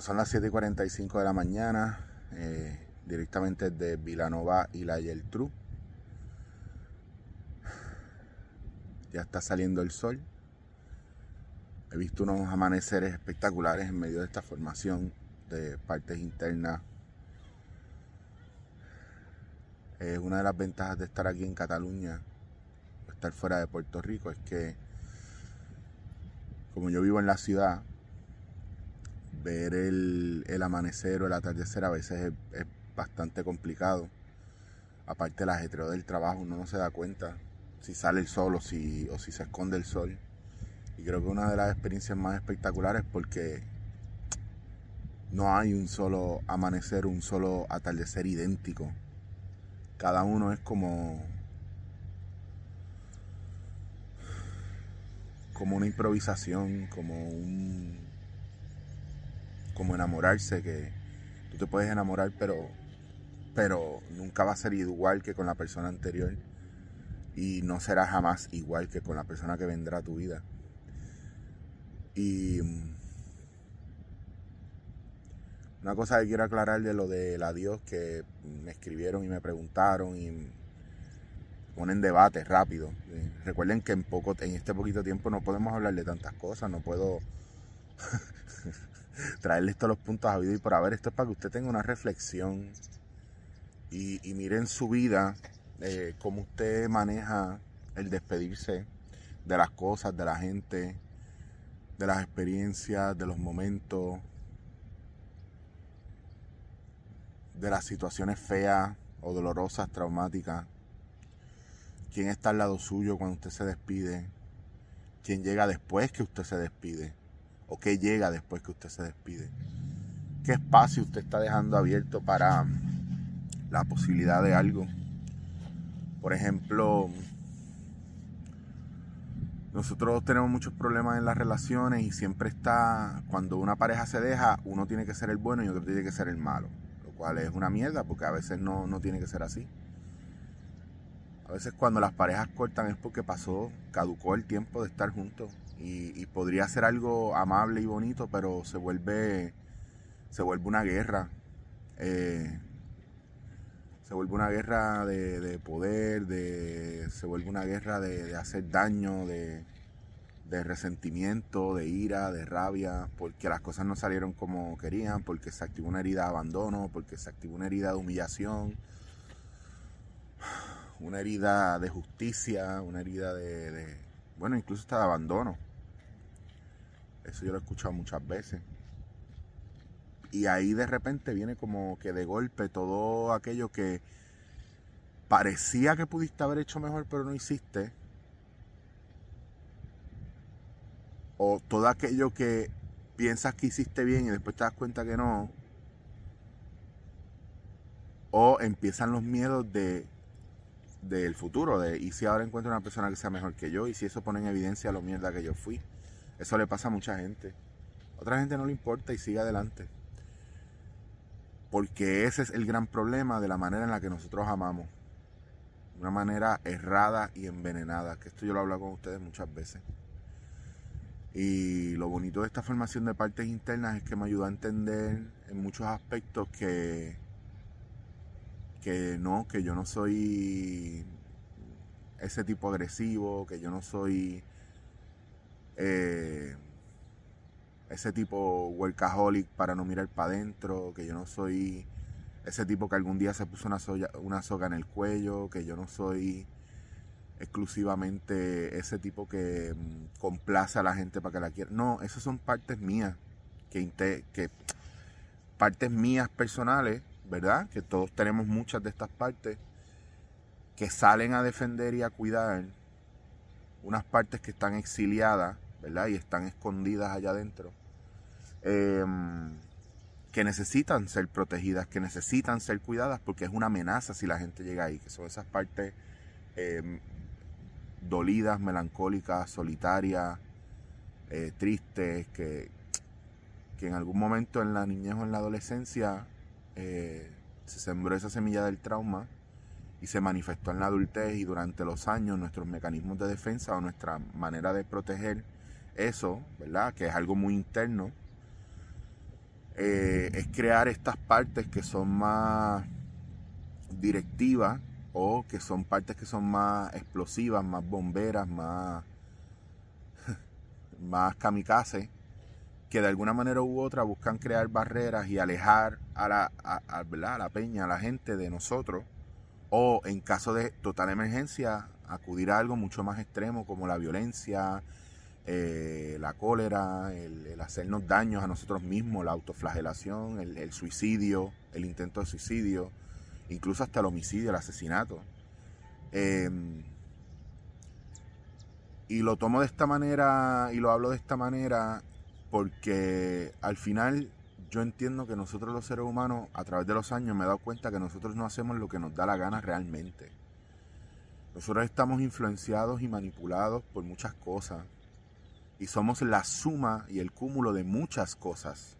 Son las 7:45 de la mañana, eh, directamente de Vilanova y la Yeltru. Ya está saliendo el sol. He visto unos amaneceres espectaculares en medio de esta formación de partes internas. Eh, una de las ventajas de estar aquí en Cataluña, estar fuera de Puerto Rico, es que como yo vivo en la ciudad, ver el, amanecer o el atardecer a veces es, bastante complicado. Aparte del ajetreo del trabajo, uno no se da cuenta si sale el sol o si, o si se esconde el sol. Y creo que una de las experiencias más espectaculares porque no hay un solo amanecer, un solo atardecer idéntico. Cada uno es como como una improvisación, como un como enamorarse, que tú te puedes enamorar, pero, pero nunca va a ser igual que con la persona anterior y no será jamás igual que con la persona que vendrá a tu vida. Y mm, una cosa que quiero aclarar de lo del adiós que me escribieron y me preguntaron y ponen debate rápido. Recuerden que en poco, en este poquito tiempo no podemos hablar de tantas cosas, no puedo traerles todos los puntos a vida y por haber. Esto es para que usted tenga una reflexión y, y mire en su vida eh, cómo usted maneja el despedirse de las cosas, de la gente, de las experiencias, de los momentos, de las situaciones feas o dolorosas, traumáticas. ¿Quién está al lado suyo cuando usted se despide? ¿Quién llega después que usted se despide? O qué llega después que usted se despide. ¿Qué espacio usted está dejando abierto para la posibilidad de algo? Por ejemplo, nosotros tenemos muchos problemas en las relaciones y siempre está, cuando una pareja se deja, uno tiene que ser el bueno y otro tiene que ser el malo. Lo cual es una mierda porque a veces no, no tiene que ser así. A veces cuando las parejas cortan es porque pasó, caducó el tiempo de estar juntos y, podría ser algo amable y bonito, pero se vuelve, se vuelve una guerra. Eh, se vuelve una guerra de, poder, de, se vuelve una guerra de, hacer daño, de, de, resentimiento, de ira, de rabia, porque las cosas no salieron como querían, porque se activó una herida de abandono, porque se activó una herida de humillación, una herida de justicia, una herida de bueno, incluso hasta de abandono. Eso yo lo he escuchado muchas veces. Y ahí de repente viene como que de golpe todo aquello que parecía que pudiste haber hecho mejor pero no hiciste. O todo aquello que piensas que hiciste bien y después te das cuenta que no. O empiezan los miedos de del futuro, de y si ahora encuentro una persona que sea mejor que yo, y si eso pone en evidencia lo mierda que yo fui. Eso le pasa a mucha gente. otra gente no le importa y sigue adelante. Porque ese es el gran problema de la manera en la que nosotros amamos. Una manera errada y envenenada. Que esto yo lo hablo con ustedes muchas veces. Y lo bonito de esta formación de partes internas es que me ayuda a entender en muchos aspectos que, que no, que yo no soy ese tipo agresivo, que yo no soy eh, ese tipo workaholic para no mirar para adentro, que yo no soy ese tipo que algún día se puso una, soga en el cuello, que yo no soy exclusivamente ese tipo que mm, complace a la gente para que la quiera. No, esas son partes mías, que, que partes mías personales, ¿verdad? Que todos tenemos muchas de estas partes que salen a defender y a cuidar unas partes que están exiliadas Y están escondidas allá adentro. Em, que necesitan ser protegidas, que necesitan ser cuidadas porque es una amenaza si la gente llega ahí, que son esas partes em, dolidas, melancólicas, solitarias, eh, tristes, que, que en algún momento en la niñez o en la adolescencia eh, se sembró esa semilla del trauma y se manifestó en la adultez y durante los años nuestros mecanismos de defensa o nuestra manera de proteger eso, ¿verdad? Que es algo muy interno. eh, es crear estas partes que son más directivas o que son partes que son más explosivas, más bomberas, más, más kamikaze, que de alguna manera u otra buscan crear barreras y alejar a la, a, la peña, a la gente de nosotros, o en caso de total emergencia, acudir a algo mucho más extremo como la violencia, eh, la cólera, el, hacernos daños a nosotros mismos, la autoflagelación, el, suicidio, el intento de suicidio, incluso hasta el homicidio, el asesinato. Em, y lo tomo de esta manera y lo hablo de esta manera porque al final yo entiendo que nosotros los seres humanos a través de los años me he dado cuenta que nosotros no hacemos lo que nos da la gana realmente. Nosotros estamos influenciados y manipulados por muchas cosas y somos la suma y el cúmulo de muchas cosas.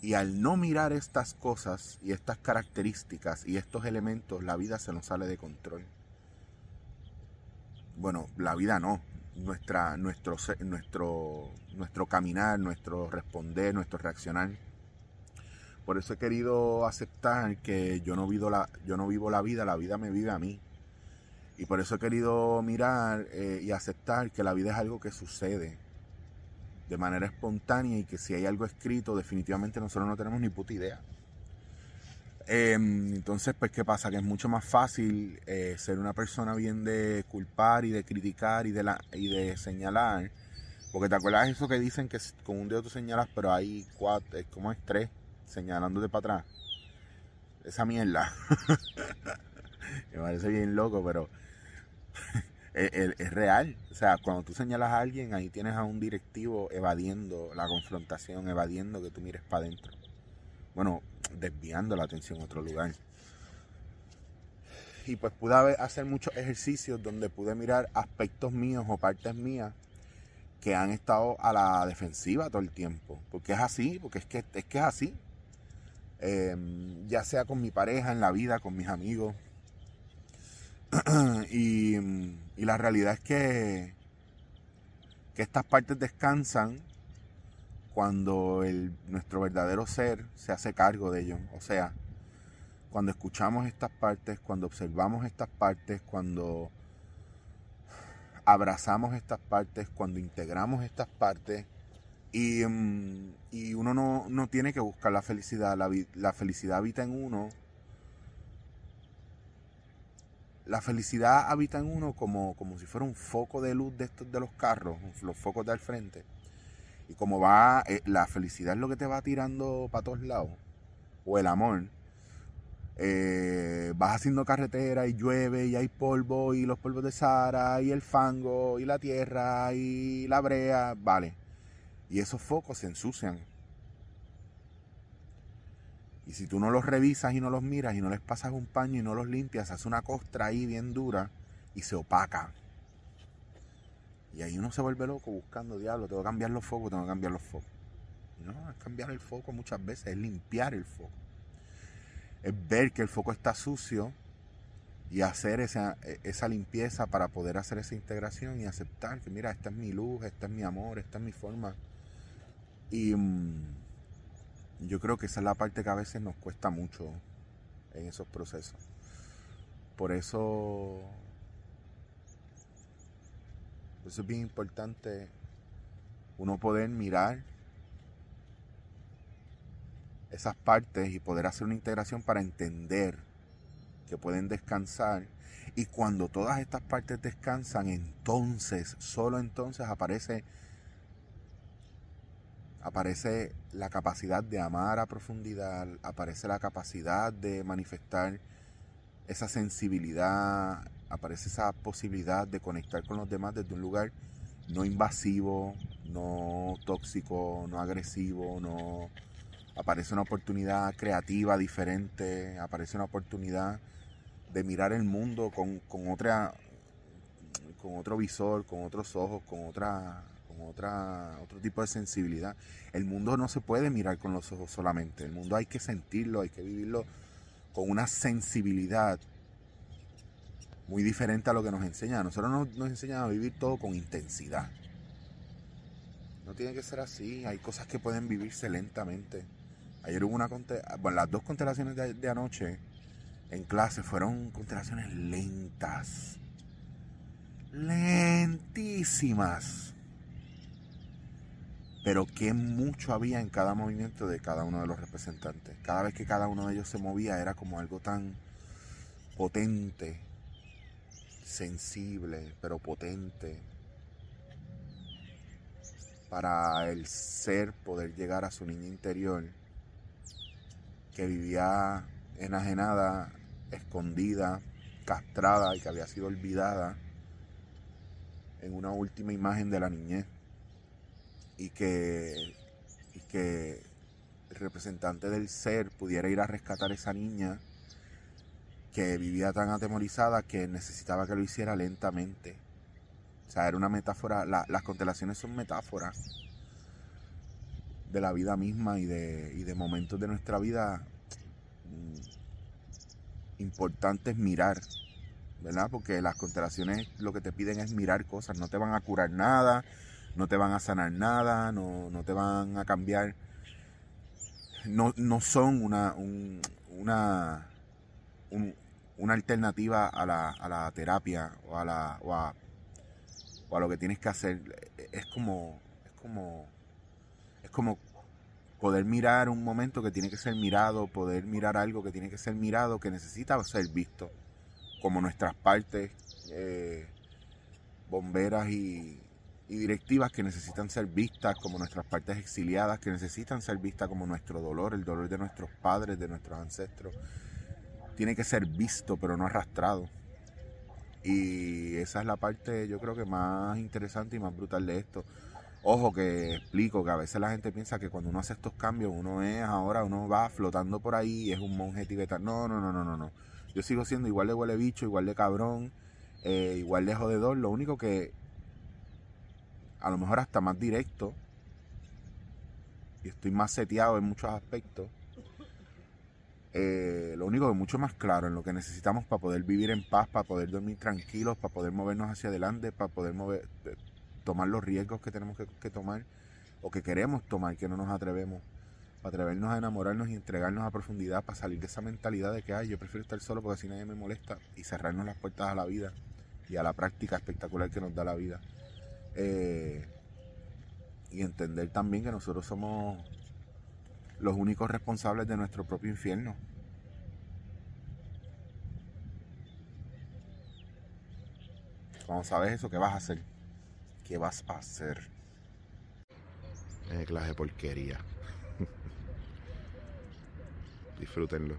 Y al no mirar estas cosas y estas características y estos elementos, la vida se nos sale de control. Bueno, la vida no, nuestra, nuestro, nuestro, nuestro caminar, nuestro responder, nuestro reaccionar. Por eso he querido aceptar que yo no vivo la, yo no vivo la vida, la vida me vive a mí. Y por eso he querido mirar eh, y aceptar que la vida es algo que sucede de manera espontánea y que si hay algo escrito, definitivamente nosotros no tenemos ni puta idea. Em, entonces, pues, ¿qué pasa? Que es mucho más fácil eh, ser una persona bien de culpar y de criticar y de, la, y de señalar. Porque te acuerdas eso que dicen que con un dedo tú señalas, pero hay cuatro, como es tres, señalándote para atrás. Esa mierda. Me parece bien loco, pero es, real. O sea, cuando tú señalas a alguien, ahí tienes a un directivo evadiendo la confrontación, evadiendo que tú mires para adentro. Bueno, desviando la atención a otro lugar. Y pues pude hacer muchos ejercicios donde pude mirar aspectos míos o partes mías que han estado a la defensiva todo el tiempo. Porque es así, porque es que es, que es así. Em, ya sea con mi pareja en la vida, con mis amigos. y, la realidad es que, que estas partes descansan cuando el, nuestro verdadero ser se hace cargo de ello. O sea, cuando escuchamos estas partes, cuando observamos estas partes, cuando abrazamos estas partes, cuando integramos estas partes y, y uno no, no, tiene que buscar la felicidad, la, la felicidad habita en uno. La felicidad habita en uno como, como si fuera un foco de luz de estos de los carros, los focos de al frente y como va, eh, la felicidad es lo que te va tirando para todos lados, o el amor, eh, vas haciendo carretera y llueve y hay polvo y los polvos de Sahara y el fango y la tierra y la brea, vale. Y esos focos se ensucian. Y si tú no los revisas y no los miras y no les pasas un paño y no los limpias, hace una costra ahí bien dura y se opaca. Y ahí uno se vuelve loco buscando, diablo, tengo que cambiar los focos, tengo que cambiar los focos. No, es cambiar el foco muchas veces, es limpiar el foco. Es ver que el foco está sucio y hacer esa, esa limpieza para poder hacer esa integración y aceptar que, mira, esta es mi luz, esta es mi amor, esta es mi forma. Y mm, yo creo que esa es la parte que a veces nos cuesta mucho en esos procesos. Por eso eso es bien importante uno poder mirar esas partes y poder hacer una integración para entender que pueden descansar. Y cuando todas estas partes descansan, entonces, solo entonces aparece, aparece la capacidad de amar a profundidad, aparece la capacidad de manifestar esa sensibilidad, aparece esa posibilidad de conectar con los demás desde un lugar no invasivo, no tóxico, no agresivo, no aparece una oportunidad creativa diferente, aparece una oportunidad de mirar el mundo con, otra con otro visor, con otros ojos, con otra otra otro tipo de sensibilidad. El mundo no se puede mirar con los ojos solamente, el mundo hay que sentirlo, hay que vivirlo con una sensibilidad muy diferente a lo que nos enseña. A nosotros nos, nos enseñan a vivir todo con intensidad. No tiene que ser así. Hay cosas que pueden vivirse lentamente. Ayer hubo una constelación, bueno, las dos constelaciones de anoche en clase fueron constelaciones lentas. Lentísimas. Pero qué mucho había en cada movimiento de cada uno de los representantes. Cada vez que cada uno de ellos se movía era como algo tan potente, sensible, pero potente, para el ser poder llegar a su niña interior que vivía enajenada, escondida, castrada y que había sido olvidada en una última imagen de la niñez y que, y que el representante del ser pudiera ir a rescatar a esa niña que vivía tan atemorizada que necesitaba que lo hiciera lentamente. O sea, era una metáfora, las constelaciones son metáforas de la vida misma y de, y de momentos de nuestra vida mm, importantes mirar, ¿verdad? Porque las constelaciones lo que te piden es mirar cosas, no te van a curar nada, no te van a sanar nada, no, no te van a cambiar, no, no son una, una, una alternativa a la, a la terapia o a, la, o a, lo que tienes que hacer. Es como, es como, es como poder mirar un momento que tiene que ser mirado, poder mirar algo que tiene que ser mirado, que necesita ser visto, como nuestras partes eh, bomberas y, y directivas que necesitan ser vistas como nuestras partes exiliadas, que necesitan ser vistas como nuestro dolor, el dolor de nuestros padres, de nuestros ancestros. Tiene que ser visto, pero no arrastrado. Y esa es la parte, yo creo que más interesante y más brutal de esto. Ojo que explico que a veces la gente piensa que cuando uno hace estos cambios, uno es ahora, uno va flotando por ahí y es un monje tibetano. No, no, no, no, no, no. Yo sigo siendo igual de huele bicho, igual de cabrón, eh, igual de jodedor. Lo único que a lo mejor hasta más directo y estoy más seteado en muchos aspectos. Eh, lo único que mucho más claro en lo que necesitamos para poder vivir en paz, para poder dormir tranquilos, para poder movernos hacia adelante, para poder mover, eh, tomar los riesgos que tenemos que, tomar o que queremos tomar, que no nos atrevemos, para atrevernos a enamorarnos y entregarnos a profundidad, para salir de esa mentalidad de que Ay, yo prefiero estar solo porque así nadie me molesta y cerrarnos las puertas a la vida y a la práctica espectacular que nos da la vida. Eh, y entender también que nosotros somos los únicos responsables de nuestro propio infierno. Cuando sabes eso, ¿qué vas a hacer? ¿Qué vas a hacer? Es clase de porquería. Disfrútenlo.